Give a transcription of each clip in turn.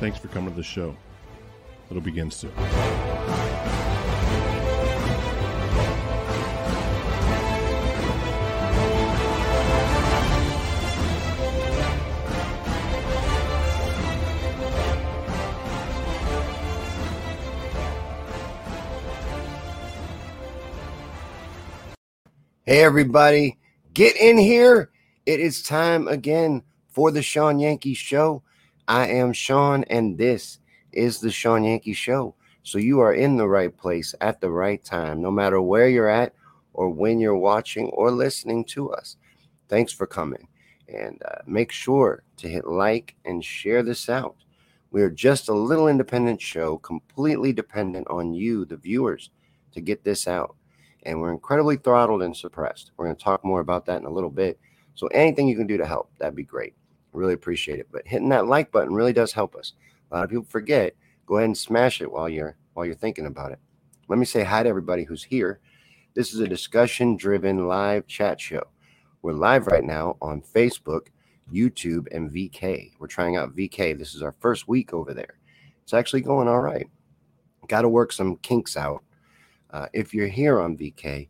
Thanks for coming to the show. It'll begin soon. Hey, everybody, get in here. It is time again for the Shawn Yankey Show. I am Shawn, and this is the Shawn Yankey Show. So you are in the right place at the right time, no matter where you're at or when you're watching or listening to us. Thanks for coming. And uh, make sure to hit like and share this out. We are just a little independent show, completely dependent on you, the viewers, to get this out and we're incredibly throttled and suppressed. We're going to talk more about that in a little bit. So anything you can do to help, that'd be great. Really appreciate it. But hitting that like button really does help us. A lot of people forget. Go ahead and smash it while you're while you're thinking about it. Let me say hi to everybody who's here. This is a discussion-driven live chat show. We're live right now on Facebook, YouTube, and VK. We're trying out VK. This is our first week over there. It's actually going all right. Got to work some kinks out uh, if you're here on VK,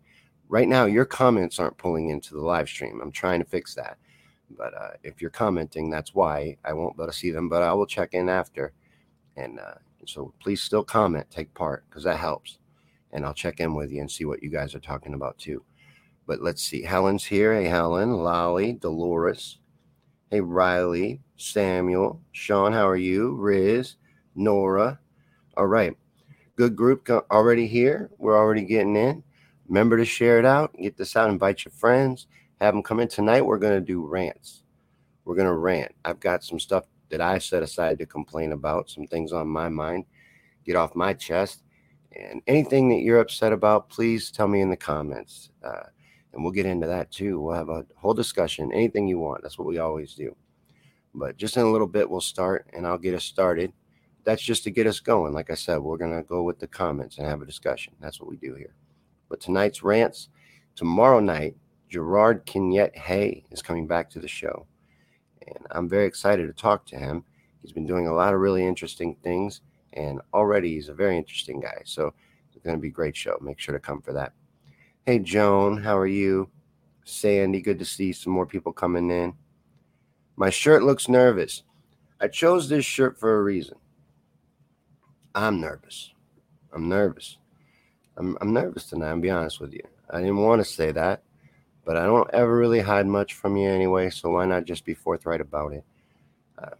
right now your comments aren't pulling into the live stream. I'm trying to fix that. But uh, if you're commenting, that's why I won't be able to see them, but I will check in after. And uh, so please still comment, take part, because that helps. And I'll check in with you and see what you guys are talking about too. But let's see. Helen's here. Hey, Helen, Lolly, Dolores. Hey, Riley, Samuel, Sean, how are you? Riz, Nora. All right. Good group already here. We're already getting in. Remember to share it out. Get this out. Invite your friends. Have them come in tonight. We're going to do rants. We're going to rant. I've got some stuff that I set aside to complain about, some things on my mind, get off my chest. And anything that you're upset about, please tell me in the comments. Uh, and we'll get into that too. We'll have a whole discussion, anything you want. That's what we always do. But just in a little bit, we'll start and I'll get us started that's just to get us going. Like I said, we're going to go with the comments and have a discussion. That's what we do here. But tonight's rants, tomorrow night, Gerard Kenyette Hay is coming back to the show. And I'm very excited to talk to him. He's been doing a lot of really interesting things, and already he's a very interesting guy. So it's going to be a great show. Make sure to come for that. Hey, Joan, how are you? Sandy, good to see some more people coming in. My shirt looks nervous. I chose this shirt for a reason. I'm nervous. I'm nervous. I'm, I'm nervous tonight. I'll be honest with you. I didn't want to say that, but I don't ever really hide much from you anyway. So why not just be forthright about it? Um,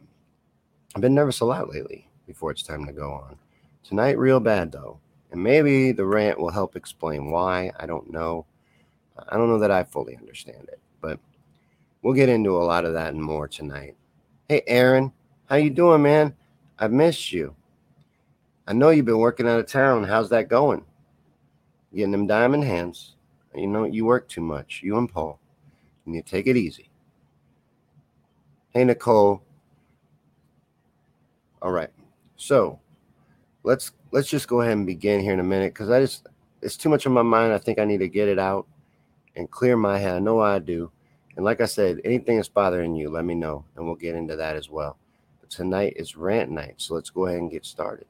I've been nervous a lot lately before it's time to go on. Tonight, real bad though. And maybe the rant will help explain why. I don't know. I don't know that I fully understand it, but we'll get into a lot of that and more tonight. Hey, Aaron, how you doing, man? I've missed you. I know you've been working out of town. How's that going? Getting them diamond hands. You know, you work too much, you and Paul. You take it easy. Hey, Nicole. All right. So, let's let's just go ahead and begin here in a minute because I just it's too much on my mind. I think I need to get it out and clear my head. I know I do. And like I said, anything that's bothering you, let me know, and we'll get into that as well. But tonight is rant night, so let's go ahead and get started.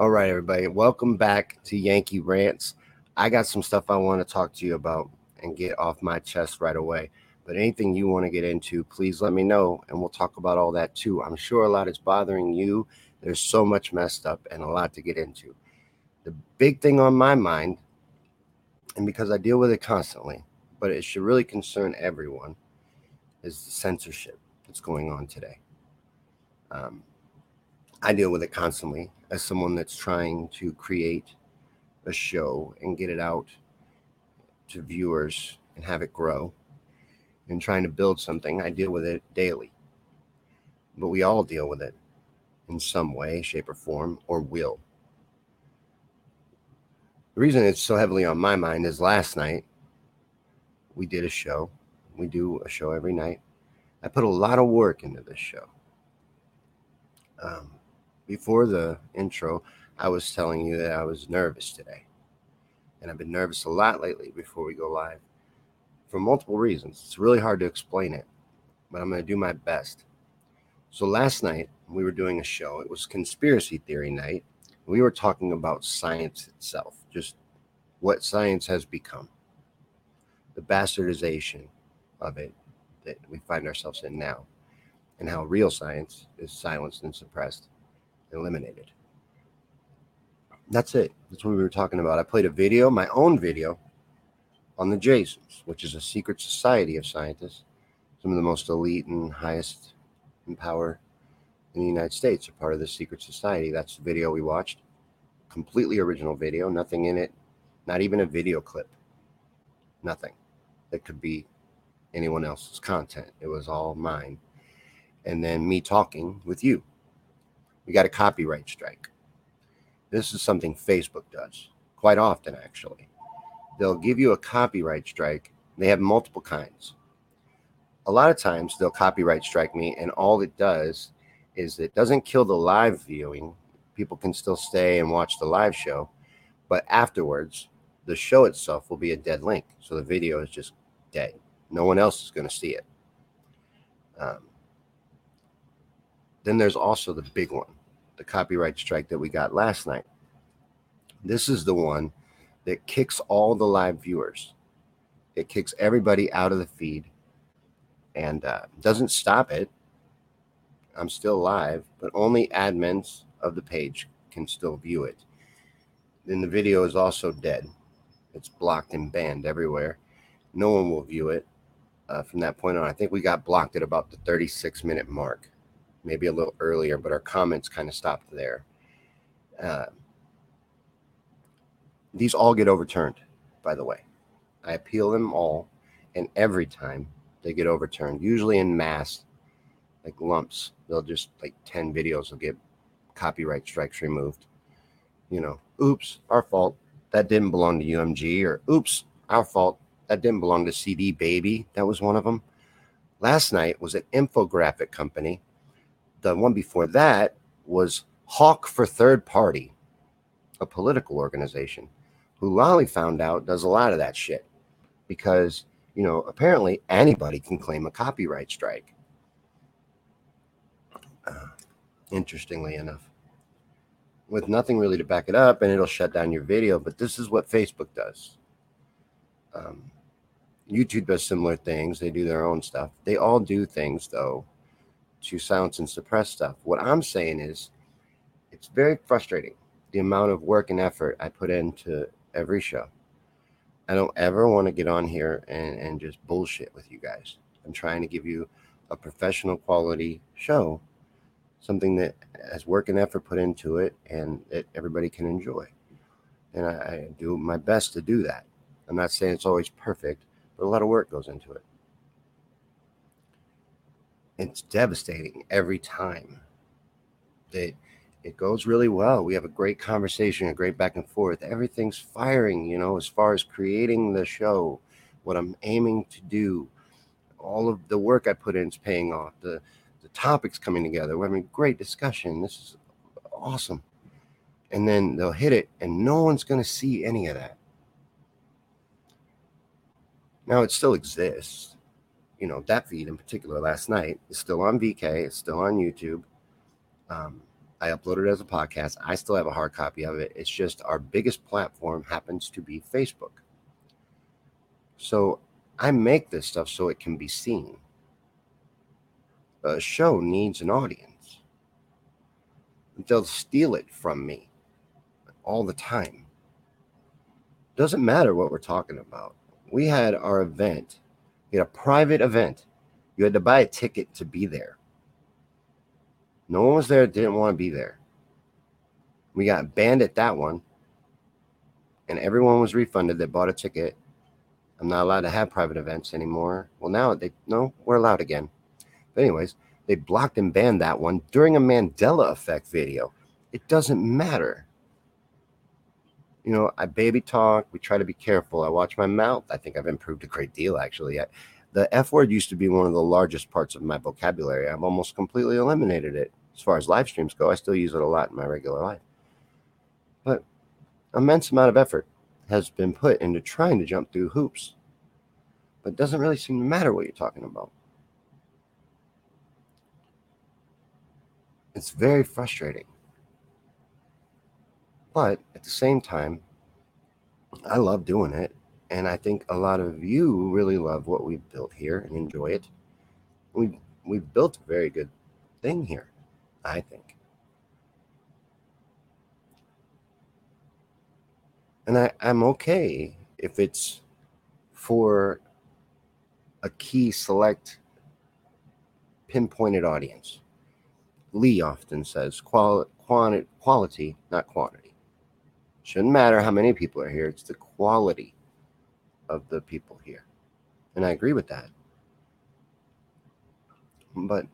All right, everybody. Welcome back to Yankey Rants. I got some stuff I want to talk to you about and get off my chest right away. But anything you want to get into, please let me know and we'll talk about all that too. I'm sure a lot is bothering you. There's so much messed up and a lot to get into. The big thing on my mind, and because I deal with it constantly, but it should really concern everyone, is the censorship that's going on today. Um, I deal with it constantly as someone that's trying to create a show and get it out to viewers and have it grow and trying to build something. I deal with it daily. But we all deal with it in some way, shape, or form, or will. The reason it's so heavily on my mind is last night we did a show. We do a show every night. I put a lot of work into this show. Um, before the intro, I was telling you that I was nervous today. And I've been nervous a lot lately before we go live for multiple reasons. It's really hard to explain it, but I'm going to do my best. So last night, we were doing a show. It was conspiracy theory night. We were talking about science itself, just what science has become, the bastardization of it that we find ourselves in now, and how real science is silenced and suppressed eliminated. That's it. That's what we were talking about. I played a video, my own video, on the Jasons, which is a secret society of scientists, some of the most elite and highest in power in the United States are part of this secret society. That's the video we watched. Completely original video, nothing in it, not even a video clip. Nothing that could be anyone else's content. It was all mine. And then me talking with you we got a copyright strike. This is something Facebook does quite often, actually. They'll give you a copyright strike. They have multiple kinds. A lot of times they'll copyright strike me, and all it does is it doesn't kill the live viewing. People can still stay and watch the live show, but afterwards, the show itself will be a dead link. So the video is just dead. No one else is going to see it. Um, then there's also the big one the copyright strike that we got last night. This is the one that kicks all the live viewers. It kicks everybody out of the feed and uh, doesn't stop it. I'm still live, but only admins of the page can still view it. Then the video is also dead. It's blocked and banned everywhere. No one will view it uh, from that point on. I think we got blocked at about the 36 minute mark maybe a little earlier, but our comments kind of stopped there. Uh, these all get overturned, by the way. I appeal them all, and every time they get overturned, usually in mass, like lumps. They'll just like 10 videos will get copyright strikes removed. You know, oops, our fault. That didn't belong to UMG, or oops, our fault. That didn't belong to CD Baby. That was one of them. Last night was an infographic company the one before that was Hawk for Third Party, a political organization who Lolly found out does a lot of that shit because, you know, apparently anybody can claim a copyright strike. Uh, interestingly enough, with nothing really to back it up, and it'll shut down your video. But this is what Facebook does. Um, YouTube does similar things. They do their own stuff. They all do things, though, to silence and suppress stuff. What I'm saying is, it's very frustrating the amount of work and effort I put into every show. I don't ever want to get on here and, and just bullshit with you guys. I'm trying to give you a professional quality show something that has work and effort put into it and that everybody can enjoy. And I, I do my best to do that. I'm not saying it's always perfect, but a lot of work goes into it. It's devastating every time that it goes really well. We have a great conversation, a great back and forth. Everything's firing, you know, as far as creating the show, what I'm aiming to do, all of the work I put in is paying off. The the topics coming together. We're having great discussion. This is awesome. And then they'll hit it, and no one's going to see any of that. Now it still exists. You know, that feed in particular last night is still on VK, it's still on YouTube. Um, I uploaded it as a podcast. I still have a hard copy of it. It's just our biggest platform happens to be Facebook. So I make this stuff so it can be seen a show needs an audience. They'll steal it from me all the time. Doesn't matter what we're talking about. We had our event, we had a private event. You had to buy a ticket to be there. No one was there didn't want to be there. We got banned at that one, and everyone was refunded that bought a ticket. I'm not allowed to have private events anymore. Well, now they no, we're allowed again. But anyways, they blocked and banned that one during a Mandela effect video. It doesn't matter. You know, I baby talk. We try to be careful. I watch my mouth. I think I've improved a great deal, actually. I, the F word used to be one of the largest parts of my vocabulary. I've almost completely eliminated it. As far as live streams go, I still use it a lot in my regular life. But immense amount of effort has been put into trying to jump through hoops. But it doesn't really seem to matter what you're talking about. It's very frustrating. But at the same time, I love doing it. And I think a lot of you really love what we've built here and enjoy it. We've, we've built a very good thing here, I think. And I, I'm okay if it's for a key select pinpointed audience. Lee often says quali- quality, not quantity. Shouldn't matter how many people are here, it's the quality of the people here. And I agree with that. But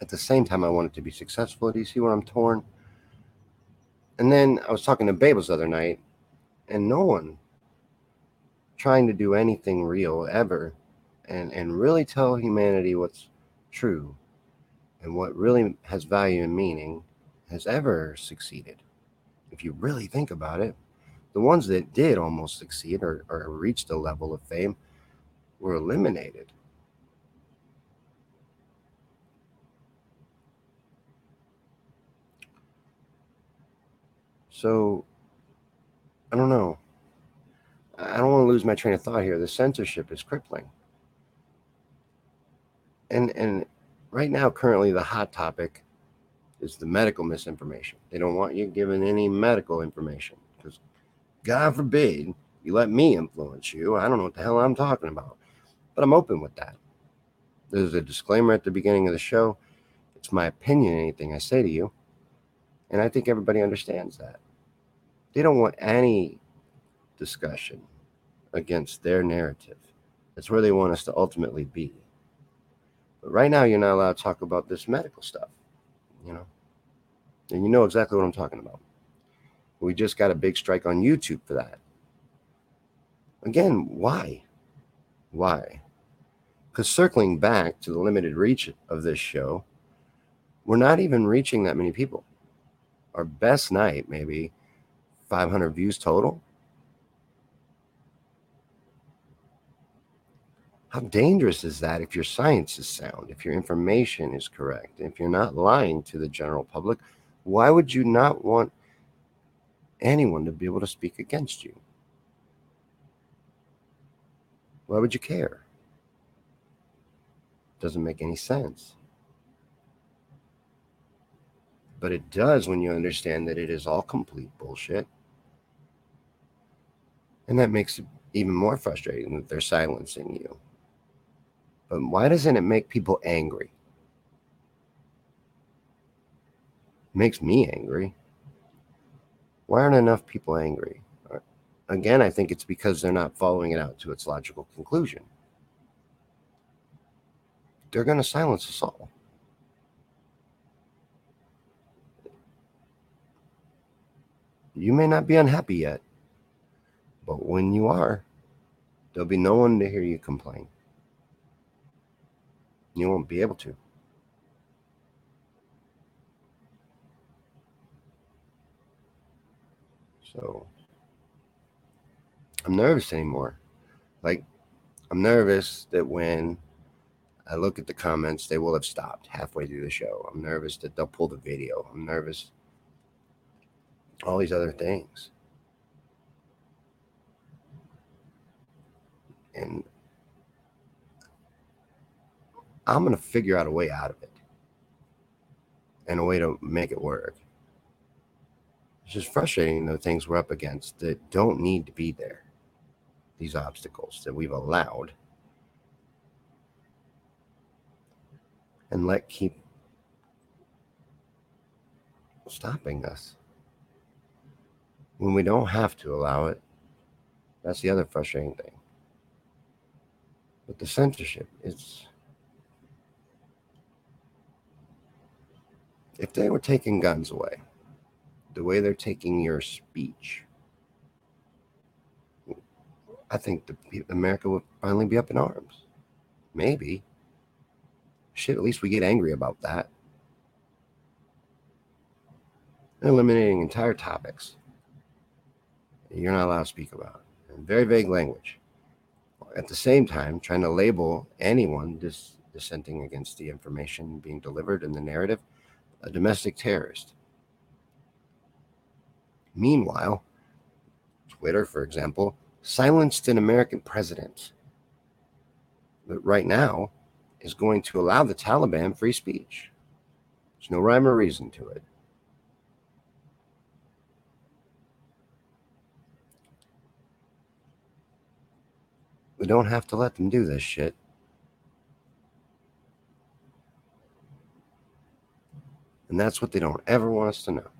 at the same time, I want it to be successful. Do you see where I'm torn? And then I was talking to Babels the other night, and no one trying to do anything real ever and, and really tell humanity what's true and what really has value and meaning has ever succeeded. If you really think about it, the ones that did almost succeed or, or reached a level of fame were eliminated. So, I don't know. I don't want to lose my train of thought here. The censorship is crippling. And and right now, currently, the hot topic is the medical misinformation. They don't want you giving any medical information because, God forbid, you let me influence you. I don't know what the hell I'm talking about, but I'm open with that. There's a disclaimer at the beginning of the show. It's my opinion, anything I say to you. And I think everybody understands that. They don't want any discussion against their narrative. That's where they want us to ultimately be. But right now, you're not allowed to talk about this medical stuff, you know? And you know exactly what I'm talking about. We just got a big strike on YouTube for that. Again, why? Why? Because circling back to the limited reach of this show, we're not even reaching that many people. Our best night, maybe 500 views total. How dangerous is that if your science is sound, if your information is correct, if you're not lying to the general public? Why would you not want anyone to be able to speak against you? Why would you care? Doesn't make any sense. But it does when you understand that it is all complete bullshit. And that makes it even more frustrating that they're silencing you. But why doesn't it make people angry? makes me angry. Why aren't enough people angry? Uh, again, I think it's because they're not following it out to its logical conclusion. They're going to silence us all. You may not be unhappy yet, but when you are, there'll be no one to hear you complain. You won't be able to. So I'm nervous anymore. Like, I'm nervous that when I look at the comments, they will have stopped halfway through the show. I'm nervous that they'll pull the video. I'm nervous. All these other things. And I'm going to figure out a way out of it and a way to make it work. It's just frustrating the things we're up against that don't need to be there. These obstacles that we've allowed and let keep stopping us when we don't have to allow it. That's the other frustrating thing. But the censorship is. If they were taking guns away, the way they're taking your speech, I think the, America would finally be up in arms. Maybe. Shit, at least we get angry about that. Eliminating entire topics you're not allowed to speak about. In very vague language. At the same time, trying to label anyone dis- dissenting against the information being delivered in the narrative a domestic terrorist. Meanwhile, Twitter, for example, silenced an American president. But right now is going to allow the Taliban free speech. There's no rhyme or reason to it. We don't have to let them do this shit. And that's what they don't ever want us to know.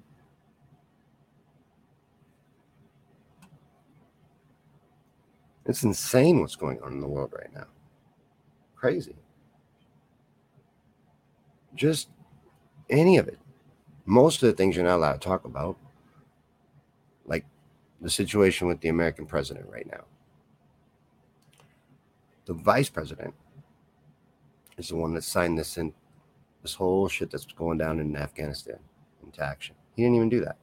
It's insane what's going on in the world right now. Crazy. Just any of it. Most of the things you're not allowed to talk about, like the situation with the American president right now. The vice president is the one that signed this in this whole shit that's going down in Afghanistan into action. He didn't even do that.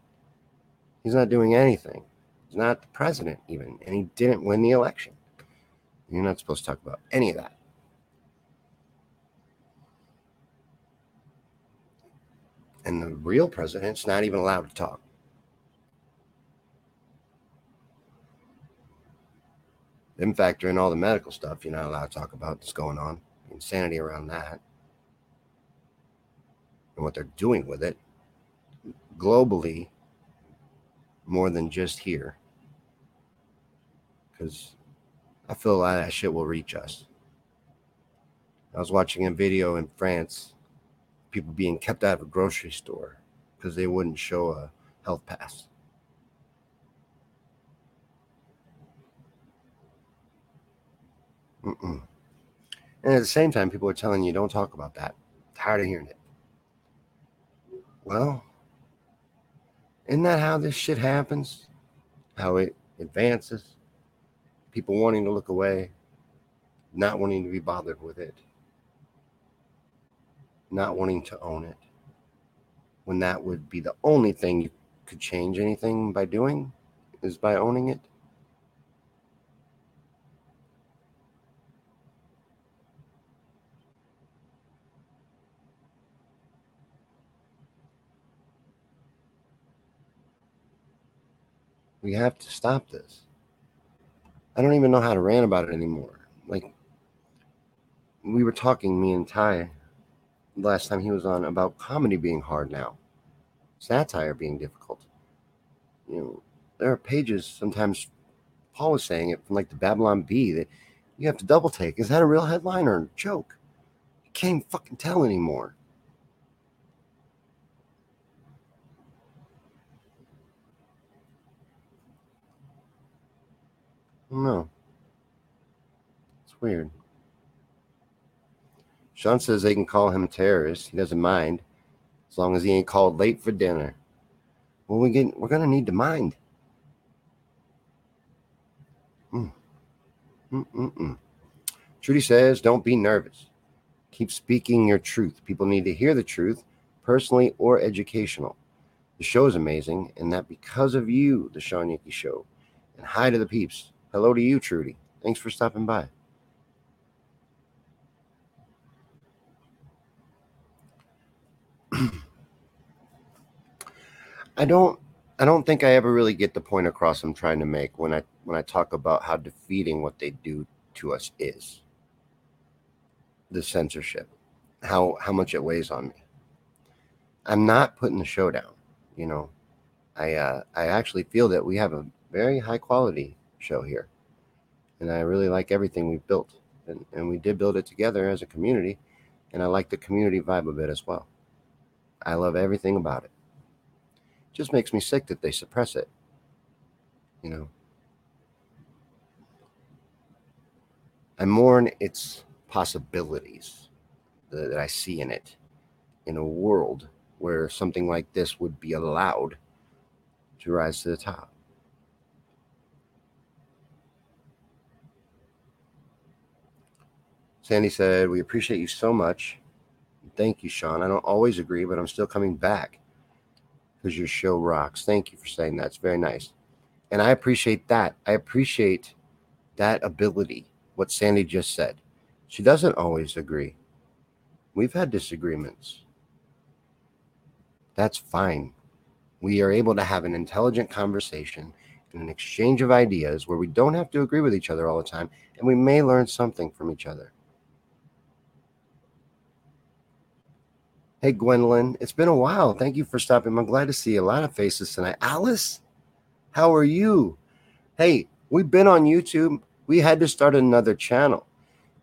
He's not doing anything. He's not the president even, and he didn't win the election. You're not supposed to talk about any of that. And the real president's not even allowed to talk. Then factor in all the medical stuff you're not allowed to talk about that's going on, insanity around that, and what they're doing with it globally more than just here because I feel a lot of that shit will reach us. I was watching a video in France, people being kept out of a grocery store because they wouldn't show a health pass. Mm-mm. And at the same time, people are telling you, don't talk about that. tired of hearing it. Well, isn't that how this shit happens? How it advances? people wanting to look away, not wanting to be bothered with it, not wanting to own it, when that would be the only thing you could change anything by doing is by owning it. We have to stop this. I don't even know how to rant about it anymore. Like we were talking, me and Ty, last time he was on about comedy being hard now, satire being difficult. You know, there are pages sometimes. Paul was saying it from like the Babylon Bee that you have to double take. Is that a real headline or a joke? You can't fucking tell anymore. No. It's weird. Sean says they can call him terrorist. He doesn't mind as long as he ain't called late for dinner. Well, we get, we're to need to mind. Mm. Trudy says, don't be nervous. Keep speaking your truth. People need to hear the truth, personally or educational. The show is amazing, and that because of you, the Shawn Yankey Show. And hi to the peeps. Hello to you, Trudy. Thanks for stopping by. I don't I don't think I ever really get the point across I'm trying to make when I when I talk about how defeating what they do to us is. The censorship. How how much it weighs on me. I'm not putting the show down, you know. I uh, I actually feel that we have a very high quality show here. And I really like everything we've built. And, and we did build it together as a community. And I like the community vibe of it as well. I love everything about it. it just makes me sick that they suppress it. You know, I mourn its possibilities that I see in it in a world where something like this would be allowed to rise to the top. Sandy said, We appreciate you so much. Thank you, Sean. I don't always agree, but I'm still coming back because your show rocks. Thank you for saying that. It's very nice. And I appreciate that. I appreciate that ability, what Sandy just said. She doesn't always agree. We've had disagreements. That's fine. We are able to have an intelligent conversation and an exchange of ideas where we don't have to agree with each other all the time, and we may learn something from each other. Hey, Gwendolyn, it's been a while. Thank you for stopping. I'm glad to see a lot of faces tonight. Alice, how are you? Hey, we've been on YouTube. We had to start another channel.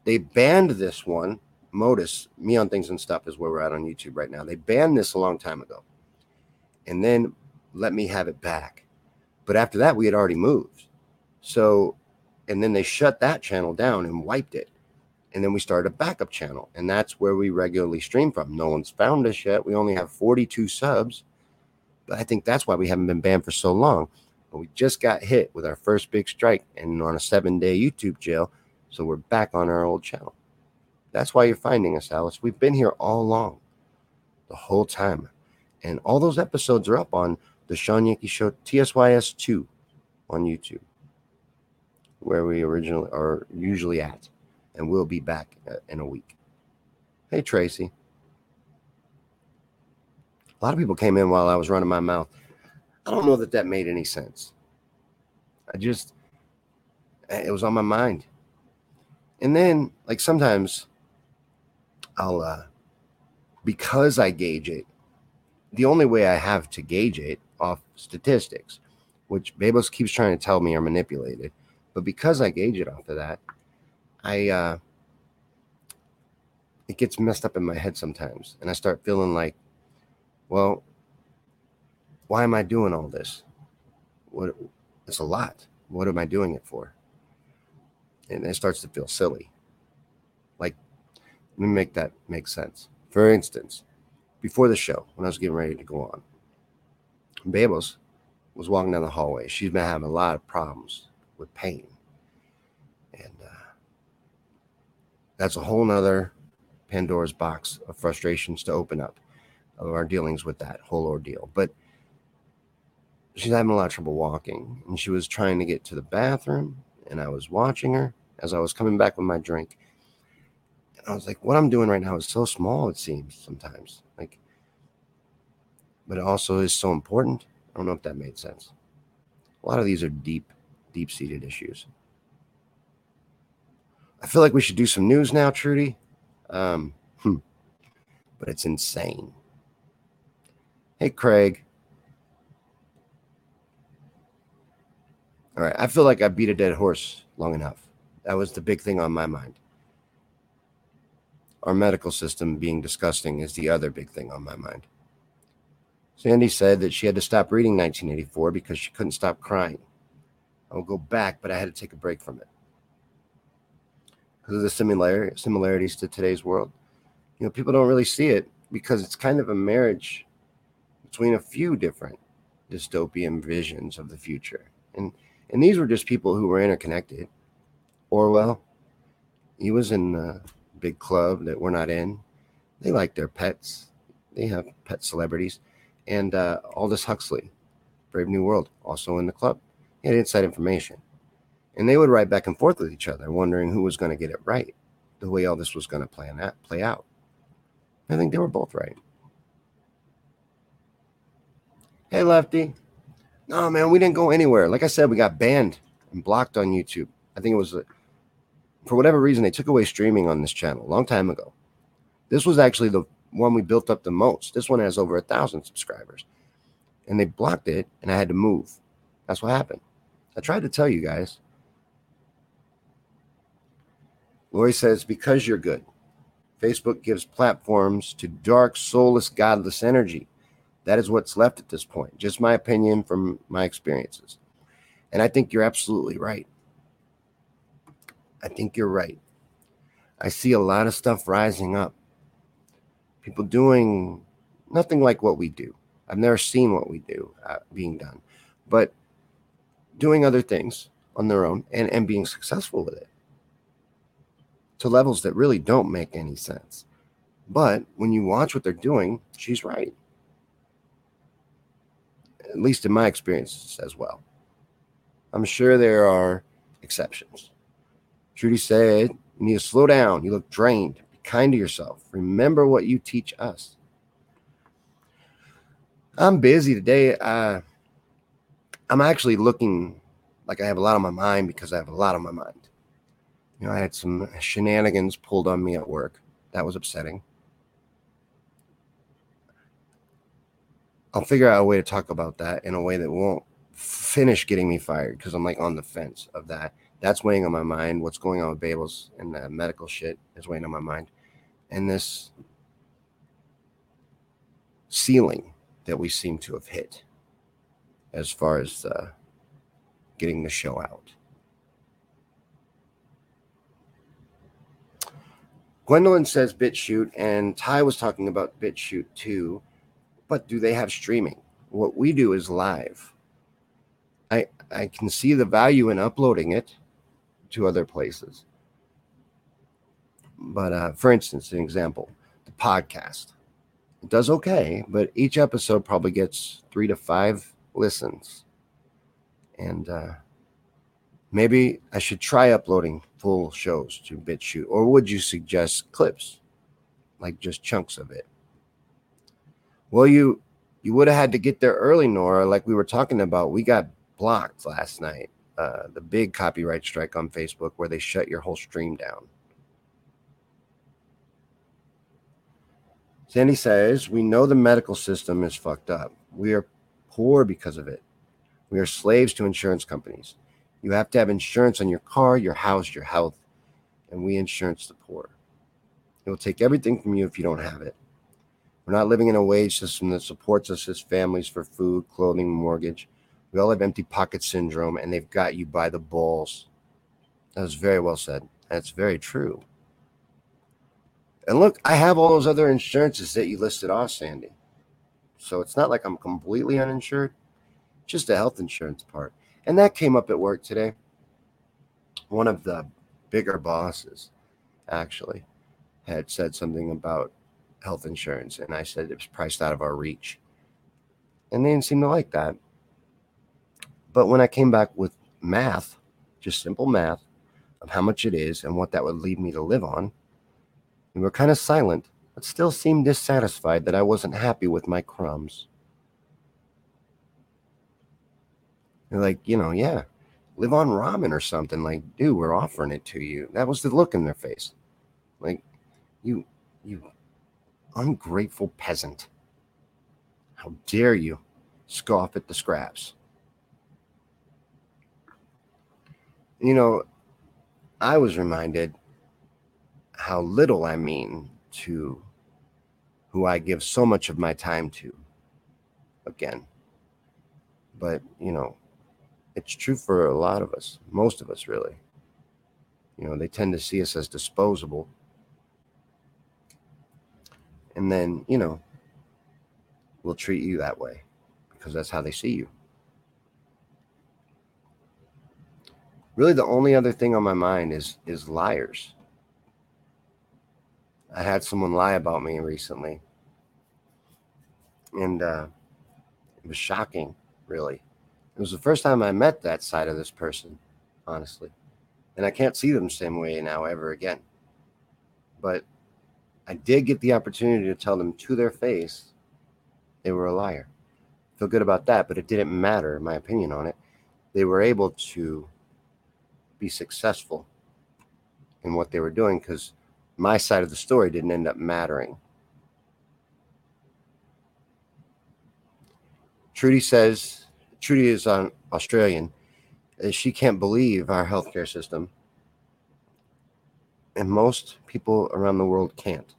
They banned this one. Modus, me on things and stuff is where we're at on YouTube right now. They banned this a long time ago and then let me have it back. But after that, we had already moved. So, and then they shut that channel down and wiped it and then we started a backup channel and that's where we regularly stream from. No one's found us yet. We only have 42 subs but i think that's why we haven't been banned for so long. But we just got hit with our first big strike and on a seven day youtube jail so we're back on our old channel. That's why you're finding us alice. We've been here all along the whole time. And all those episodes are up on the shawn yankey show tsys 2 on youtube where we originally are usually at and we'll be back uh, in a week. Hey, Tracy. A lot of people came in while I was running my mouth. I don't know that that made any sense. I just, eh, it was on my mind. And then, like, sometimes I'll, uh, because I gauge it, the only way I have to gauge it off statistics, which Babos keeps trying to tell me are manipulated, but because I gauge it off of that, I uh it gets messed up in my head sometimes and I start feeling like well why am I doing all this? What it's a lot. What am I doing it for? And it starts to feel silly. Like let me make that make sense. For instance, before the show, when I was getting ready to go on, Babos was walking down the hallway. She's been having a lot of problems with pain that's a whole nother Pandora's box of frustrations to open up of our dealings with that whole ordeal. But she's having a lot of trouble walking, and she was trying to get to the bathroom, and I was watching her as I was coming back with my drink. And I was like, what I'm doing right now is so small, it seems sometimes. Like, but it also is so important. I don't know if that made sense. A lot of these are deep, deep seated issues. I feel like we should do some news now, Trudy. Um, hmm. But it's insane. Hey, Craig. All right. I feel like I beat a dead horse long enough. That was the big thing on my mind. Our medical system being disgusting is the other big thing on my mind. Sandy said that she had to stop reading 1984 because she couldn't stop crying. I will go back, but I had to take a break from it because of the similar similarities to today's world. You know, people don't really see it because it's kind of a marriage between a few different dystopian visions of the future. And and these were just people who were interconnected. Orwell, he was in a big club that we're not in. They like their pets. They have pet celebrities. And uh, Aldous Huxley, Brave New World, also in the club. He had inside information. And they would write back and forth with each other, wondering who was going to get it right, the way all this was going to play, out, play out. I think they were both right. Hey, Lefty. No, man, we didn't go anywhere. Like I said, we got banned and blocked on YouTube. I think it was, uh, for whatever reason, they took away streaming on this channel a long time ago. This was actually the one we built up the most. This one has over a thousand subscribers. And they blocked it, and I had to move. That's what happened. I tried to tell you guys. Lori says, because you're good. Facebook gives platforms to dark, soulless, godless energy. That is what's left at this point. Just my opinion from my experiences. And I think you're absolutely right. I think you're right. I see a lot of stuff rising up. People doing nothing like what we do. I've never seen what we do uh, being done, but doing other things on their own and, and being successful with it to levels that really don't make any sense. But when you watch what they're doing, she's right. At least in my experiences as well. I'm sure there are exceptions. Trudy said, You need to slow down. You look drained. Be kind to yourself. Remember what you teach us. I'm busy today. I'm actually looking like I have a lot on my mind because I have a lot on my mind. You know, I had some shenanigans pulled on me at work. That was upsetting. I'll figure out a way to talk about that in a way that won't finish getting me fired because I'm like on the fence of that. That's weighing on my mind. What's going on with Babels and the medical shit is weighing on my mind. And this ceiling that we seem to have hit as far as uh, getting the show out. Gwendolyn says BitChute, and Ty was talking about BitChute too. But do they have streaming? What we do is live. I I can see the value in uploading it to other places. But uh, for instance, an example, the podcast. It does okay, but each episode probably gets three to five listens. And uh, maybe I should try uploading full shows to BitChute, or would you suggest clips, like just chunks of it? Well, you you would have had to get there early, Nora. Like we were talking about, we got blocked last night. Uh, the big copyright strike on Facebook, where they shut your whole stream down. Sandy says, We know the medical system is fucked up. We are poor because of it. We are slaves to insurance companies. You have to have insurance on your car, your house, your health, and we insurance the poor. It will take everything from you if you don't have it. We're not living in a wage system that supports us as families for food, clothing, mortgage. We all have empty pocket syndrome, and they've got you by the balls. That was very well said. That's very true. And look, I have all those other insurances that you listed off, Sandy. So it's not like I'm completely uninsured, just a health insurance part. And that came up at work today. One of the bigger bosses actually had said something about health insurance, and I said it was priced out of our reach. And they didn't seem to like that. But when I came back with math, just simple math of how much it is and what that would leave me to live on, we were kind of silent, but still seemed dissatisfied that I wasn't happy with my crumbs. They're like, you know, yeah, live on ramen or something. Like, dude, we're offering it to you. That was the look in their face. Like, you, you ungrateful peasant. How dare you scoff at the scraps? You know, I was reminded how little I mean to who I give so much of my time to again. But, you know, It's true for a lot of us, most of us, really. You know, they tend to see us as disposable. And then, you know, we'll treat you that way because that's how they see you. Really, the only other thing on my mind is is liars. I had someone lie about me recently, and uh, it was shocking. Really, it was the first time I met that side of this person, honestly, and I can't see them the same way now ever again. But I did get the opportunity to tell them to their face they were a liar. I Feel good about that, but it didn't matter my opinion on it. They were able to be successful in what they were doing because my side of the story didn't end up mattering. Trudy says, Trudy is on Australian. She can't believe our healthcare system. And most people around the world can't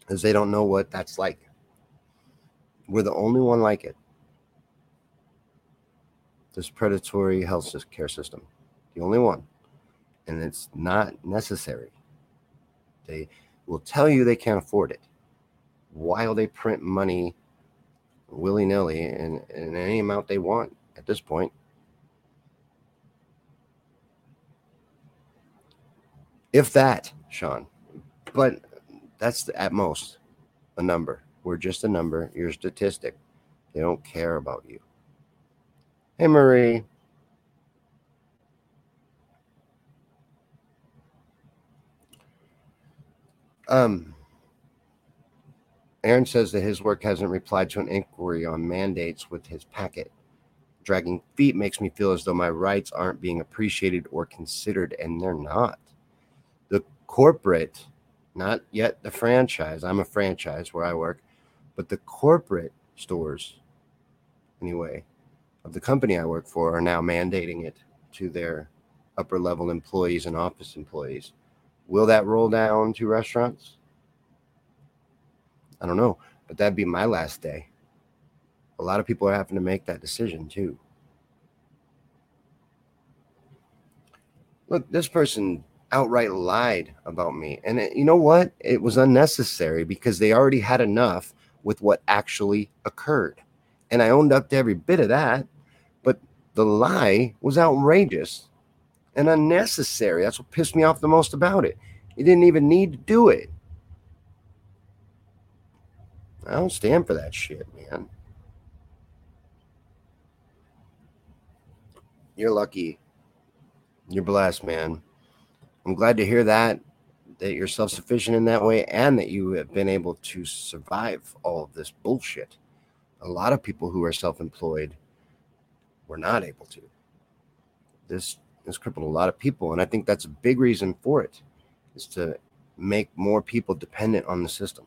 because they don't know what that's like. We're the only one like it. This predatory health care system, the only one. And it's not necessary. They will tell you they can't afford it while they print money willy nilly in, in any amount they want at this point. If that, Sean. But that's at most a number. We're just a number. You're a statistic. They don't care about you. Hey, Marie. Um, Aaron says that his work hasn't replied to an inquiry on mandates with his packet. Dragging feet makes me feel as though my rights aren't being appreciated or considered, and they're not. The corporate, not yet the franchise, I'm a franchise where I work, but the corporate stores, anyway, of the company I work for are now mandating it to their upper level employees and office employees. Will that roll down to restaurants? I don't know, but that'd be my last day. A lot of people are having to make that decision too. Look, this person outright lied about me. And it, you know what? It was unnecessary because they already had enough with what actually occurred. And I owned up to every bit of that. But the lie was outrageous and unnecessary. That's what pissed me off the most about it. He didn't even need to do it. I don't stand for that shit, man. You're lucky. You're blessed, man. I'm glad to hear that that you're self-sufficient in that way and that you have been able to survive all of this bullshit. A lot of people who are self-employed were not able to. This has crippled a lot of people and I think that's a big reason for it is to make more people dependent on the system.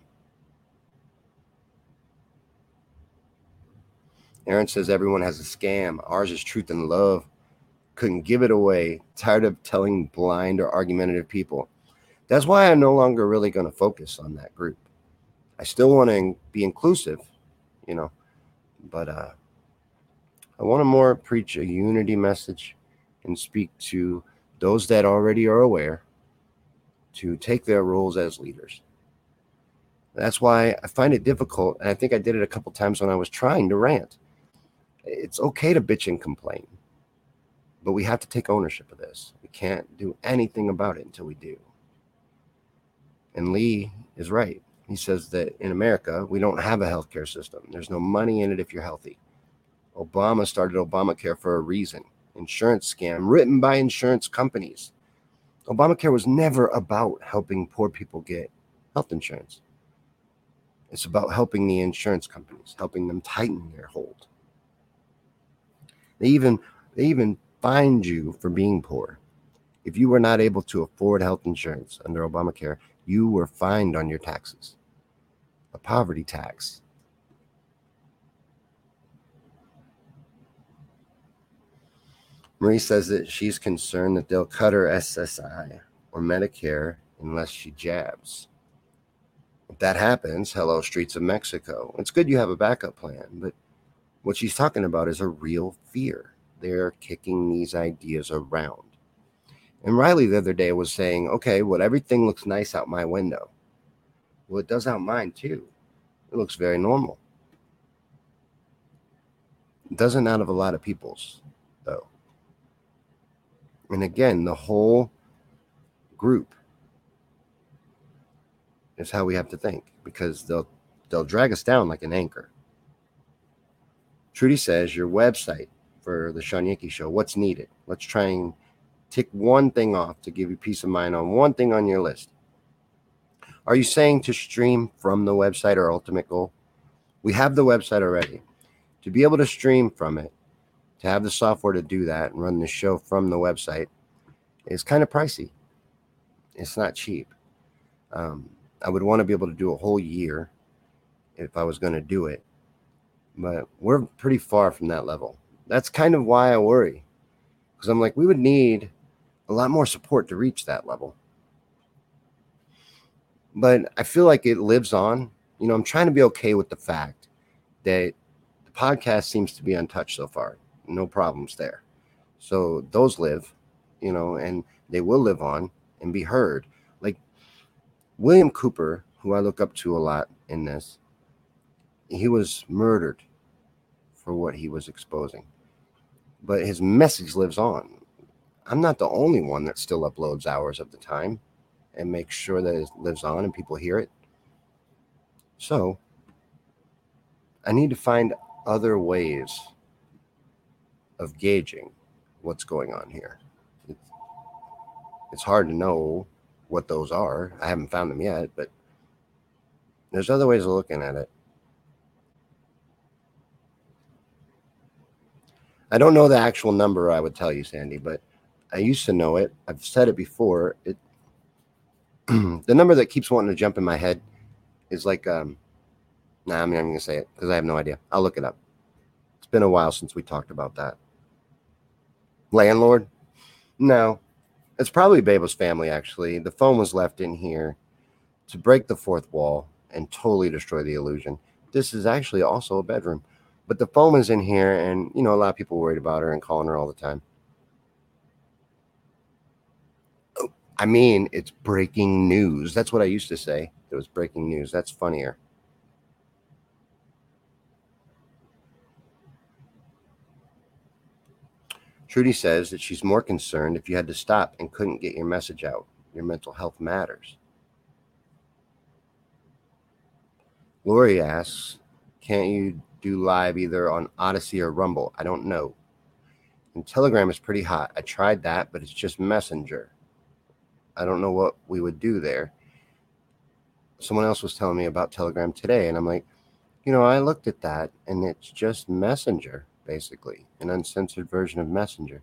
Aaron says everyone has a scam. Ours is truth and love. Couldn't give it away. Tired of telling blind or argumentative people. That's why I'm no longer really going to focus on that group. I still want to be inclusive, you know, but uh, I want to more preach a unity message and speak to those that already are aware to take their roles as leaders. That's why I find it difficult. And I think I did it a couple times when I was trying to rant it's okay to bitch and complain, but we have to take ownership of this. We can't do anything about it until we do. And Lee is right. He says that in America, we don't have a healthcare system. There's no money in it if you're healthy. Obama started Obamacare for a reason insurance scam written by insurance companies. Obamacare was never about helping poor people get health insurance. It's about helping the insurance companies, helping them tighten their hold. They even they even fined you for being poor. If you were not able to afford health insurance under Obamacare, you were fined on your taxes. A poverty tax. Marie says that she's concerned that they'll cut her SSI or Medicare unless she jabs. If that happens, hello, streets of Mexico. It's good you have a backup plan, but what she's talking about is a real fear. they're kicking these ideas around. And Riley the other day was saying, okay, well, everything looks nice out my window. Well, it does out mine too. It looks very normal. It doesn't out of a lot of people's, though. And again, the whole group is how we have to think because they'll they'll drag us down like an anchor. Trudy says your website for the Shawn Yankey show, what's needed? Let's try and tick one thing off to give you peace of mind on one thing on your list. Are you saying to stream from the website or ultimate goal? We have the website already. To be able to stream from it, to have the software to do that and run the show from the website is kind of pricey. It's not cheap. Um, I would want to be able to do a whole year if I was going to do it, but we're pretty far from that level. That's kind of why I worry because I'm like, we would need a lot more support to reach that level. But I feel like it lives on. You know, I'm trying to be okay with the fact that the podcast seems to be untouched so far. No problems there. So those live, you know, and they will live on and be heard. Like William Cooper, who I look up to a lot in this, he was murdered for what he was exposing. But his message lives on. I'm not the only one that still uploads hours of the time and makes sure that it lives on and people hear it. So I need to find other ways of gauging what's going on here. It's hard to know what those are. I haven't found them yet, but there's other ways of looking at it. I don't know the actual number I would tell you, Sandy, but I used to know it. I've said it before. It the number that keeps wanting to jump in my head is like um nah, I'm not even gonna say it because I have no idea. I'll look it up. It's been a while since we talked about that. Landlord? No. It's probably Babel's family, actually. The phone was left in here to break the fourth wall and totally destroy the illusion. This is actually also a bedroom. But the is in here, and you know, a lot of people worried about her and calling her all the time. I mean, it's breaking news. That's what I used to say. It was breaking news. That's funnier. Trudy says that she's more concerned if you had to stop and couldn't get your message out. Your mental health matters. Lori asks, can't you do live either on Odysee or Rumble? I don't know. And Telegram is pretty hot. I tried that, but it's just Messenger. I don't know what we would do there. Someone else was telling me about Telegram today, and I'm like, you know, I looked at that, and it's just Messenger, basically, an uncensored version of Messenger.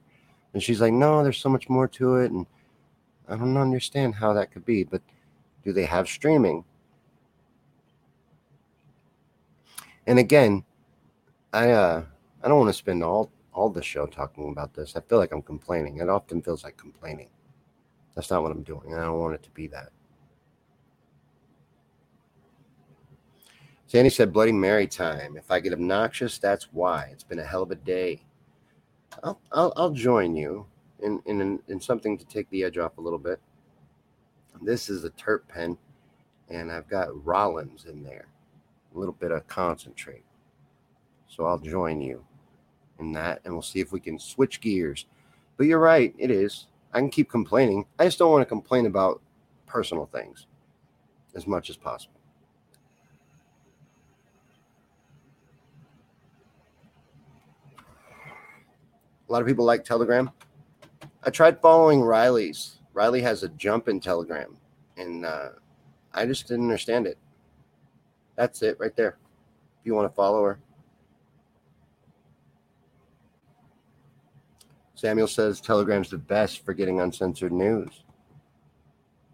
And she's like, no, there's so much more to it, and I don't understand how that could be. But do they have streaming? And again, I uh, I don't want to spend all all the show talking about this. I feel like I'm complaining. It often feels like complaining. That's not what I'm doing. I don't want it to be that. Sandy said, Bloody Mary time. If I get obnoxious, that's why. It's been a hell of a day. I'll, I'll, I'll join you in, in, in something to take the edge off a little bit. This is a terp pen, and I've got Rollins in there, a little bit of concentrate. So I'll join you in that, and we'll see if we can switch gears. But you're right, it is. I can keep complaining. I just don't want to complain about personal things as much as possible. A lot of people like Telegram. I tried following Riley's. Riley has a jump in Telegram, and uh, I just didn't understand it. That's it right there. If you want to follow her, Samuel says Telegram's the best for getting uncensored news.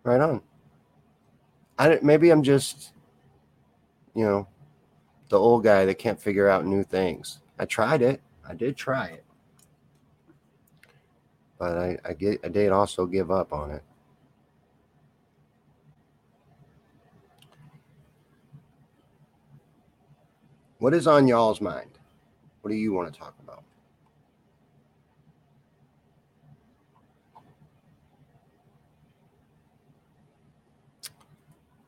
Right on. I maybe I'm just, you know, the old guy that can't figure out new things. I tried it. I did try it, but I I get I did also give up on it. What is on y'all's mind? What do you want to talk about?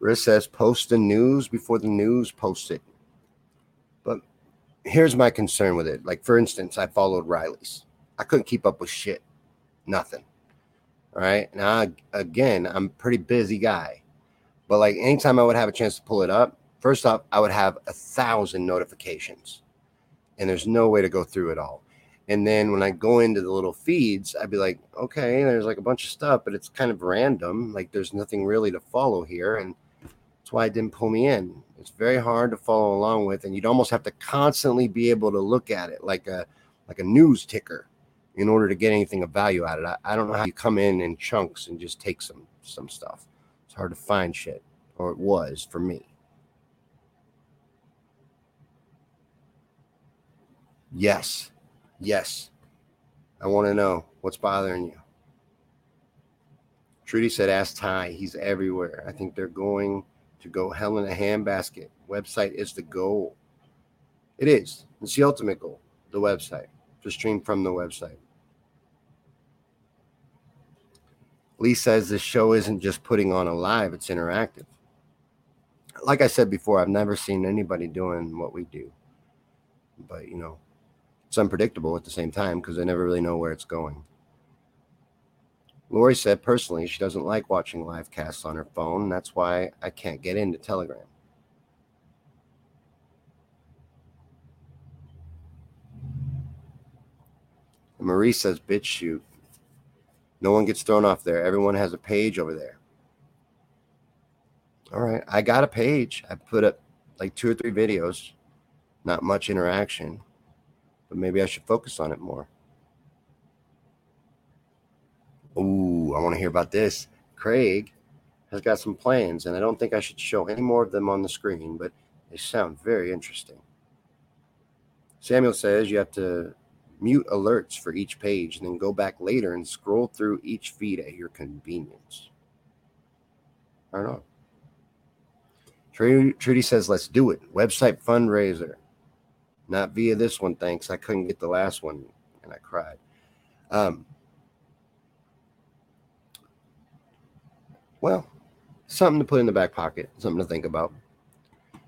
Riz says post the news before the news posts it. But here's my concern with it. Like, for instance, I followed Riley's. I couldn't keep up with shit. Nothing. All right. Now, again, I'm a pretty busy guy. But like anytime I would have a chance to pull it up, first off, I would have a thousand notifications. And there's no way to go through it all. And then when I go into the little feeds, I'd be like, okay, there's like a bunch of stuff, but it's kind of random. Like there's nothing really to follow here. And that's why it didn't pull me in. It's very hard to follow along with, and you'd almost have to constantly be able to look at it like a like a news ticker in order to get anything of value out of it. I, I don't know how you come in in chunks and just take some some stuff. It's hard to find shit, or it was for me. Yes. Yes. I want to know what's bothering you. Trudy said, Ask Ty. He's everywhere. I think they're going to go hell in a handbasket. Website is the goal. It is. It's the ultimate goal, the website, to stream from the website. Lee says this show isn't just putting on a live, it's interactive. Like I said before, I've never seen anybody doing what we do. But, you know, it's unpredictable at the same time because I never really know where it's going. Lori said personally she doesn't like watching live casts on her phone. That's why I can't get into Telegram. And Marie says, BitChute. No one gets thrown off there. Everyone has a page over there. All right. I got a page. I put up like two or three videos. Not much interaction, but maybe I should focus on it more. Ooh, I want to hear about this. Craig has got some plans, and I don't think I should show any more of them on the screen, but they sound very interesting. Samuel says you have to mute alerts for each page and then go back later and scroll through each feed at your convenience. I don't know. Trudy, Trudy says, let's do it. Website fundraiser. Not via this one, thanks. I couldn't get the last one and I cried. Um, well, something to put in the back pocket, something to think about.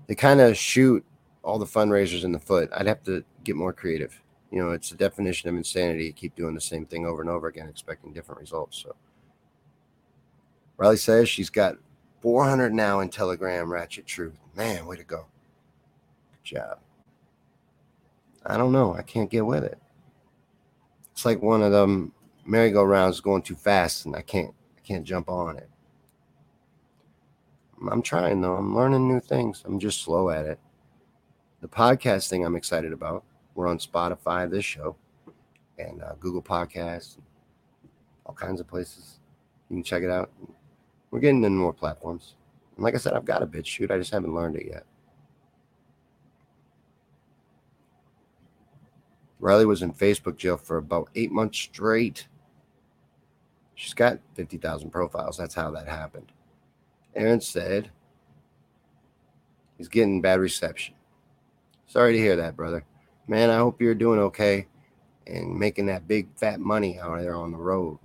They kind of shoot all the fundraisers in the foot. I'd have to get more creative. You know, it's the definition of insanity to keep doing the same thing over and over again, expecting different results. So Riley says she's got 400 now in Telegram Ratchet Truth. Man, way to go. Good job. I don't know. I can't get with it. It's like one of them merry-go-rounds going too fast and I can't I can't jump on it. I'm trying though. I'm learning new things. I'm just slow at it. The podcast thing I'm excited about. We're on Spotify, this show, and uh, Google Podcasts, all kinds of places. You can check it out. We're getting into more platforms. And like I said, I've got a BitChute. I just haven't learned it yet. Riley was in Facebook jail for about eight months straight. She's got 50,000 profiles. That's how that happened. Aaron said he's getting bad reception. Sorry to hear that, brother. Man, I hope you're doing okay and making that big fat money out there on the road.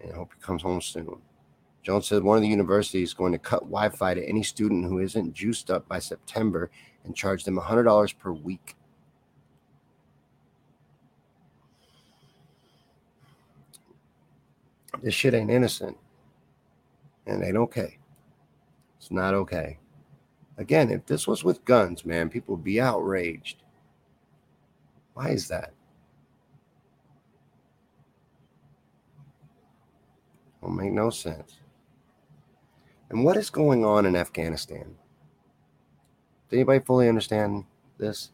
And I hope he comes home soon. Jones said one of the universities is going to cut Wi Fi to any student who isn't juiced up by September and charge them $100 per week. This shit ain't innocent. And ain't okay. It's not okay. Again, if this was with guns, man, people would be outraged. Why is that? Will make no sense. And what is going on in Afghanistan? Does anybody fully understand this?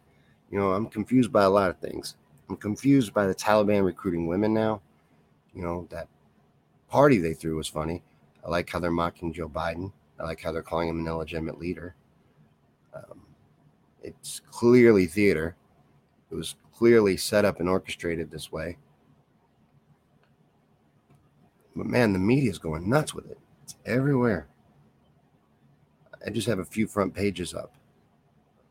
You know, I'm confused by a lot of things. I'm confused by the Taliban recruiting women now. You know, that party they threw was funny. I like how they're mocking Joe Biden. I like how they're calling him an illegitimate leader. Um, it's clearly theater. It was clearly set up and orchestrated this way. But man, the media is going nuts with it. It's everywhere. I just have a few front pages up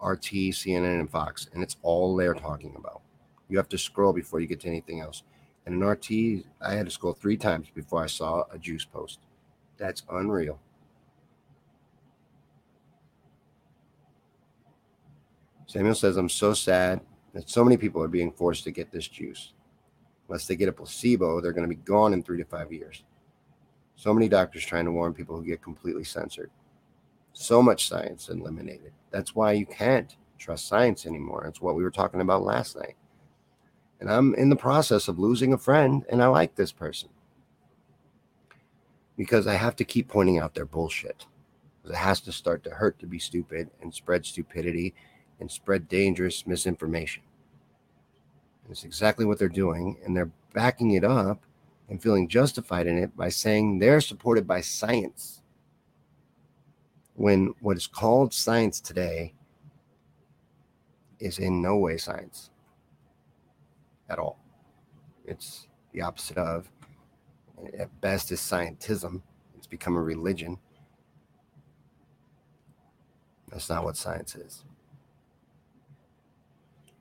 RT, CNN, and Fox, and it's all they're talking about. You have to scroll before you get to anything else. And in RT, I had to scroll three times before I saw a juice post. That's unreal. Samuel says, I'm so sad that so many people are being forced to get this juice. Unless they get a placebo, they're going to be gone in three to five years. So many doctors trying to warn people who get completely censored. So much science eliminated. That's why you can't trust science anymore. It's what we were talking about last night. And I'm in the process of losing a friend, and I like this person because I have to keep pointing out their bullshit. It has to start to hurt to be stupid and spread stupidity and spread dangerous misinformation. And it's exactly what they're doing, and they're backing it up and feeling justified in it by saying they're supported by science. When what is called science today is in no way science at all. It's the opposite of, at best, is scientism. It's become a religion. That's not what science is.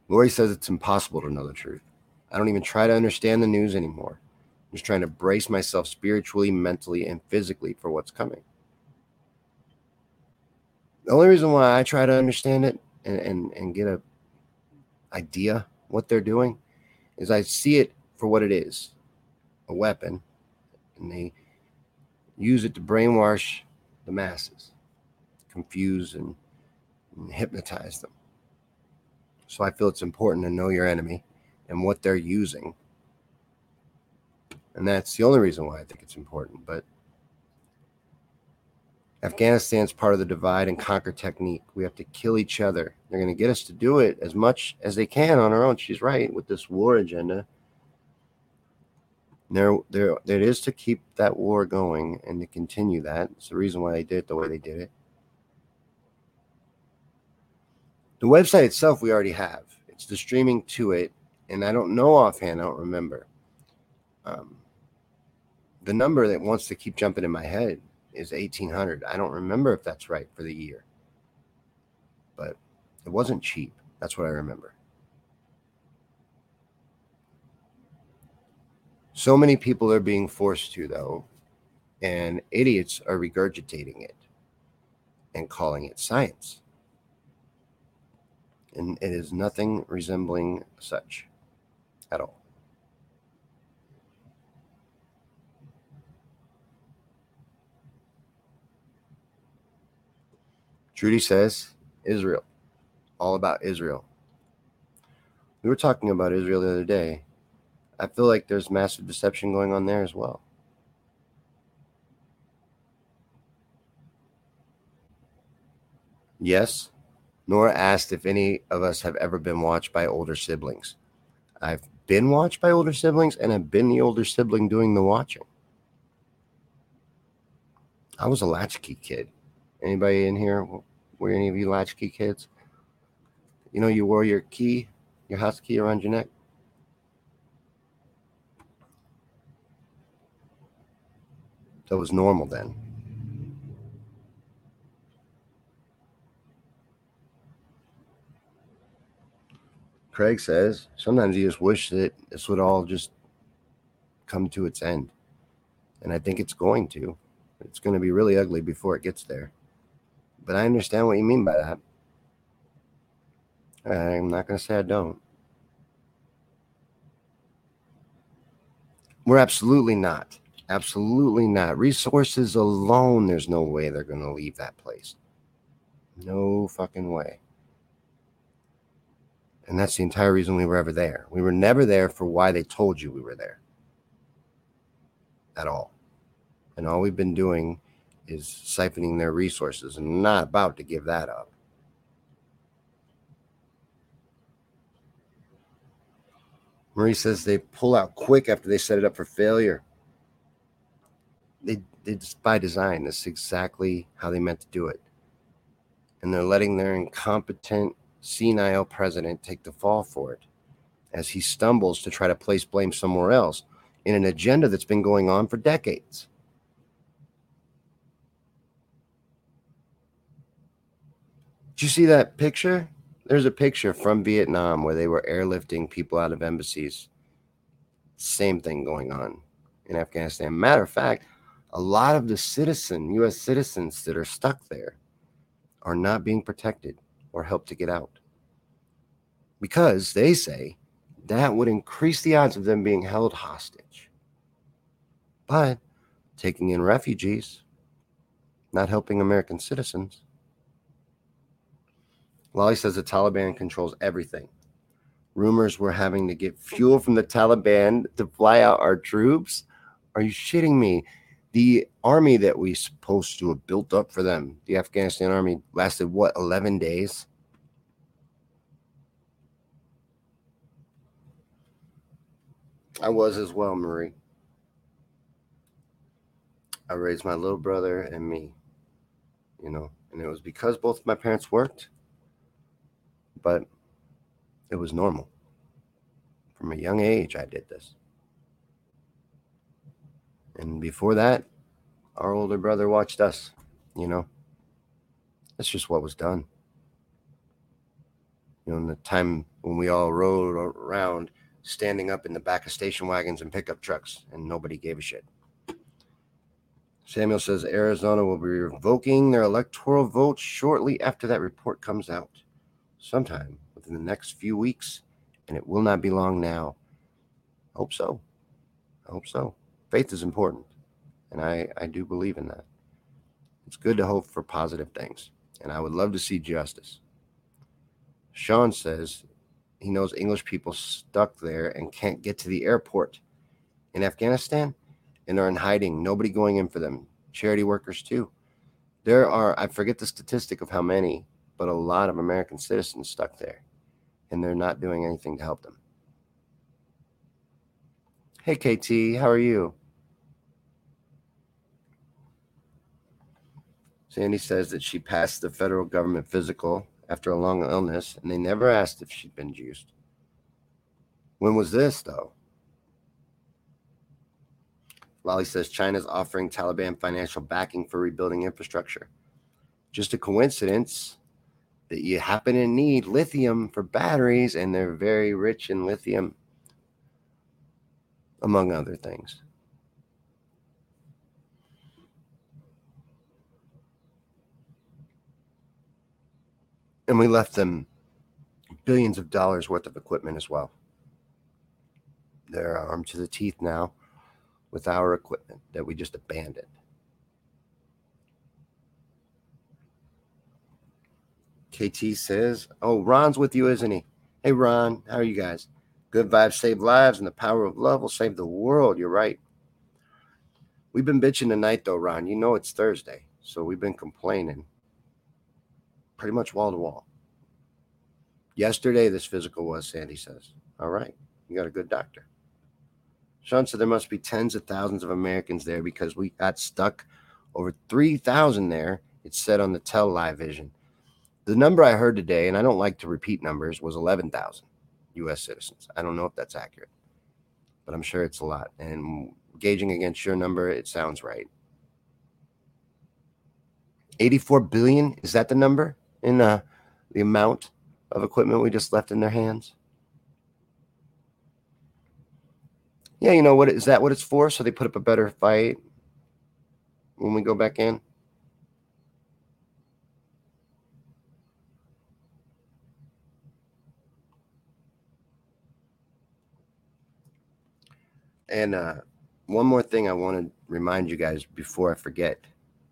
Lori says it's impossible to know the truth. I don't even try to understand the news anymore. I'm just trying to brace myself spiritually, mentally, and physically for what's coming. The only reason why I try to understand it and, and, and get a idea what they're doing is I see it for what it is a weapon, and they use it to brainwash the masses, confuse and, and hypnotize them. So I feel it's important to know your enemy and what they're using. And that's the only reason why I think it's important. But Afghanistan's part of the divide and conquer technique. We have to kill each other. They're going to get us to do it as much as they can on our own. She's right with this war agenda. There, there, it is to keep that war going and to continue that. It's the reason why they did it the way they did it. The website itself, we already have. It's the streaming to it, and I don't know offhand. I don't remember. Um, the number that wants to keep jumping in my head is 1800 i don't remember if that's right for the year but it wasn't cheap that's what i remember so many people are being forced to though and idiots are regurgitating it and calling it science and it is nothing resembling such at all Trudy says Israel, all about Israel. We were talking about Israel the other day. I feel like there's massive deception going on there as well. Yes, Nora asked if any of us have ever been watched by older siblings. I've been watched by older siblings, and I've been the older sibling doing the watching. I was a latchkey kid. Anybody in here? Were any of you latchkey kids? You know, you wore your key, your house key around your neck. That was normal then. Craig says sometimes you just wish that this would all just come to its end. And I think it's going to. It's going to be really ugly before it gets there. But I understand what you mean by that. I'm not going to say I don't. We're absolutely not. Absolutely not. Resources alone, there's no way they're going to leave that place. No fucking way. And that's the entire reason we were ever there. We were never there for why they told you we were there. At all. And all we've been doing is siphoning their resources and not about to give that up. Marie says they pull out quick after they set it up for failure. They, it's by design. That's exactly how they meant to do it. And they're letting their incompetent, senile president take the fall for it as he stumbles to try to place blame somewhere else in an agenda that's been going on for decades. Did you see that picture? There's a picture from Vietnam where they were airlifting people out of embassies. Same thing going on in Afghanistan. Matter of fact, a lot of the citizen, U.S. citizens that are stuck there are not being protected or helped to get out. because they say that would increase the odds of them being held hostage. But taking in refugees, not helping American citizens. Lolly says the Taliban controls everything. Rumors we're having to get fuel from the Taliban to fly out our troops. Are you shitting me? The army that we supposed to have built up for them, the Afghanistan army, lasted what, 11 days? I was as well, Marie. I raised my little brother and me, you know, and it was because both my parents worked, but it was normal. From a young age, I did this. And before that, our older brother watched us, you know. That's just what was done. You know, in the time when we all rode around standing up in the back of station wagons and pickup trucks, and nobody gave a shit. Samuel says Arizona will be revoking their electoral vote shortly after that report comes out, sometime within the next few weeks, and it will not be long now. Hope so. Hope so. Faith is important, and I, I do believe in that. It's good to hope for positive things, and I would love to see justice. Sean says he knows English people stuck there and can't get to the airport in Afghanistan and are in hiding. Nobody going in for them. Charity workers, too. There are, I forget the statistic of how many, but a lot of American citizens stuck there, and they're not doing anything to help them. Hey, KT, how are you? Sandy says that she passed the federal government physical after a long illness, and they never asked if she'd been juiced. When was this, though? Lolly says China's offering Taliban financial backing for rebuilding infrastructure. Just a coincidence that you happen to need lithium for batteries, and they're very rich in lithium, among other things. And we left them billions of dollars worth of equipment as well. They're armed to the teeth now with our equipment that we just abandoned. KT says, Oh, Ron's with you, isn't he? Hey, Ron, how are you guys? Good vibes save lives, and the power of love will save the world. You're right. We've been bitching tonight, though, Ron. You know it's Thursday, so we've been complaining pretty much wall to wall. Yesterday, this physical was, Sandy says. All right, you got a good doctor. Sean said there must be tens of thousands of Americans there because we got stuck over 3,000 there. It said on the Tell Live Vision. The number I heard today, and I don't like to repeat numbers, was 11,000 U.S. citizens. I don't know if that's accurate, but I'm sure it's a lot. And gauging against your number, it sounds right. 84 billion, is that the number? in uh, the amount of equipment we just left in their hands? Yeah, you know what is that what it's for? So they put up a better fight when we go back in. And uh, one more thing I want to remind you guys before I forget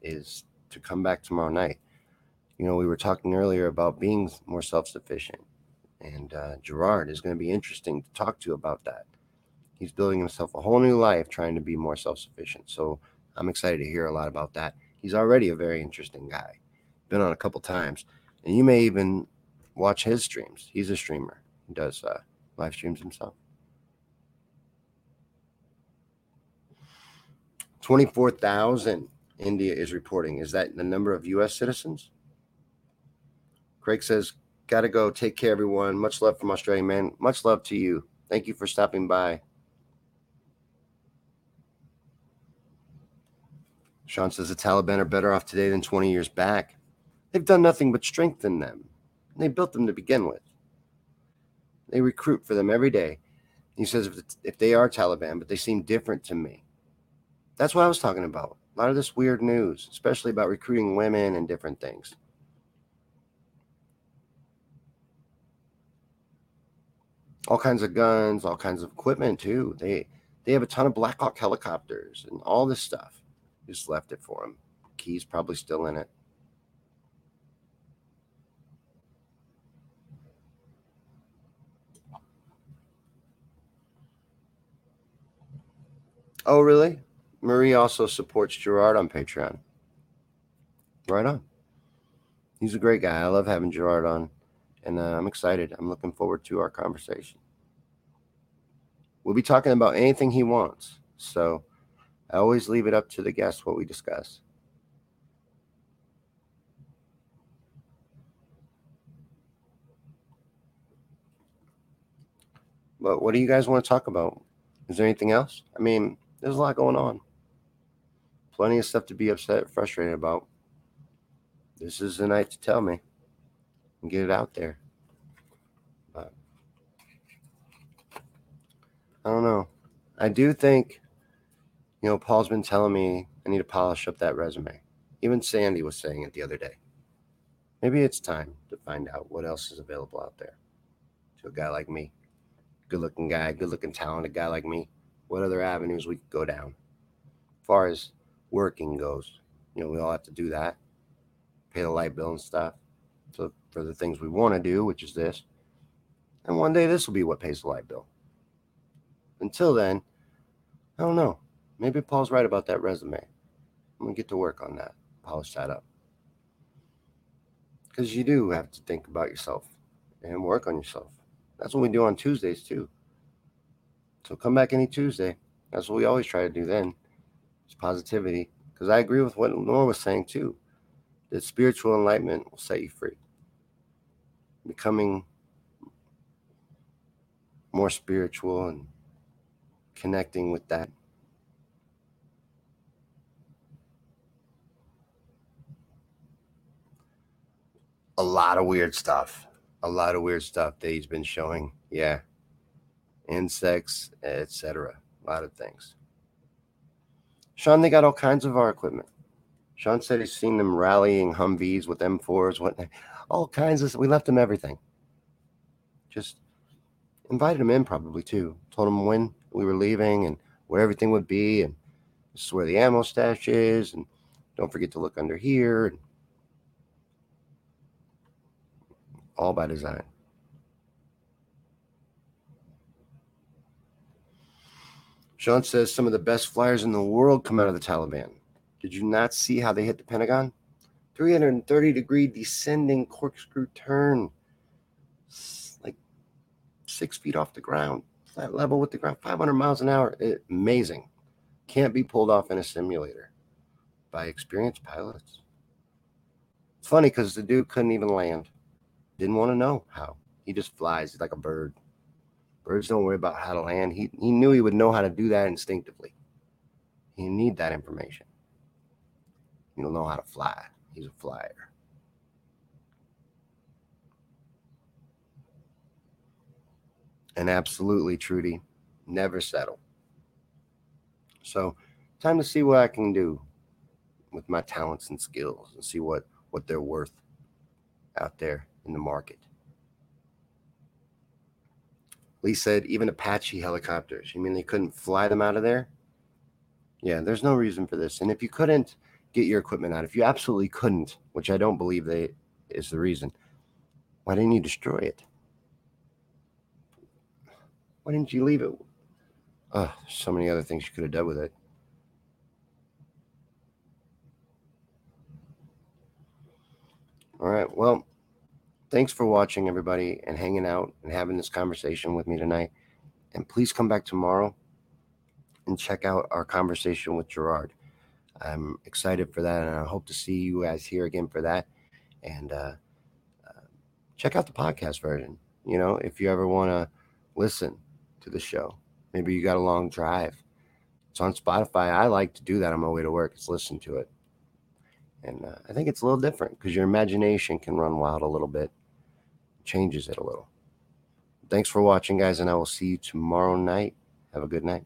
is to come back tomorrow night you know, we were talking earlier about being more self sufficient. And uh, Gerard is going to be interesting to talk to about that. He's building himself a whole new life trying to be more self sufficient. So I'm excited to hear a lot about that. He's already a very interesting guy. Been on a couple times. And you may even watch his streams. He's a streamer, he does uh, live streams himself. 24,000 India is reporting. Is that the number of U.S. citizens? Craig says, Gotta go. Take care, everyone. Much love from Australia, man. Much love to you. Thank you for stopping by. Sean says the Taliban are better off today than 20 years back. They've done nothing but strengthen them. They built them to begin with. They recruit for them every day. He says if, if they are Taliban, but they seem different to me. That's what I was talking about. A lot of this weird news, especially about recruiting women and different things. all kinds of guns, all kinds of equipment too. They they have a ton of Black Hawk helicopters and all this stuff. Just left it for him. Key's probably still in it. Oh, really? Marie also supports Gerard on Patreon. Right on. He's a great guy. I love having Gerard on, and uh, I'm excited. I'm looking forward to our conversation. We'll be talking about anything he wants. So I always leave it up to the guest what we discuss. But what do you guys want to talk about? Is there anything else? I mean, there's a lot going on. Plenty of stuff to be upset, and frustrated about. This is the night to tell me and get it out there. But I don't know. I do think, you know, Paul's been telling me I need to polish up that resume. Even Sandy was saying it the other day. Maybe it's time to find out what else is available out there to a guy like me. Good looking guy, good looking, talented guy like me what other avenues we could go down. As far as working goes, you know, we all have to do that, pay the light bill and stuff. So for the things we want to do, which is this, and one day this will be what pays the light bill. Until then, I don't know. Maybe Paul's right about that resume. I'm gonna get to work on that, polish that up. Because you do have to think about yourself and work on yourself. That's what we do on Tuesdays too. So come back any Tuesday. That's what we always try to do then. It's positivity. Because I agree with what Nora was saying too. That spiritual enlightenment will set you free. Becoming more spiritual and connecting with that. A lot of weird stuff. A lot of weird stuff that he's been showing. Yeah insects, etc. A lot of things. Sean, they got all kinds of our equipment. Sean said he's seen them rallying Humvees with M4s, what, all kinds of. We left them everything. Just invited him in, probably too. Told him when we were leaving and where everything would be, and this is where the ammo stash is, and don't forget to look under here. All by design. Sean says some of the best flyers in the world come out of the Taliban. Did you not see how they hit the Pentagon? 330 degree descending corkscrew turn, like six feet off the ground, flat level with the ground, 500 miles an hour. It, amazing. Can't be pulled off in a simulator by experienced pilots. It's funny because the dude couldn't even land. Didn't want to know how. He just flies like a bird. Birds don't worry about how to land. He, he knew he would know how to do that instinctively. He need that information. Don't know how to fly. He's a flyer. And absolutely, Trudy, never settle. So, time to see what I can do with my talents and skills and see what what they're worth out there in the market. Lee said even Apache helicopters. You mean they couldn't fly them out of there? Yeah, there's no reason for this. And if you couldn't get your equipment out, if you absolutely couldn't, which I don't believe they is the reason, why didn't you destroy it? Why didn't you leave it? Oh, so many other things you could have done with it. All right. Well, thanks for watching, everybody, and hanging out and having this conversation with me tonight. And please come back tomorrow and check out our conversation with Gerard. I'm excited for that, and I hope to see you guys here again for that. And uh, uh, check out the podcast version. You know, if you ever want to listen to the show, maybe you got a long drive. It's on Spotify. I like to do that on my way to work. It's listen to it. And uh, I think it's a little different because your imagination can run wild a little bit changes it a little. Thanks for watching, guys, and I will see you tomorrow night. Have a good night.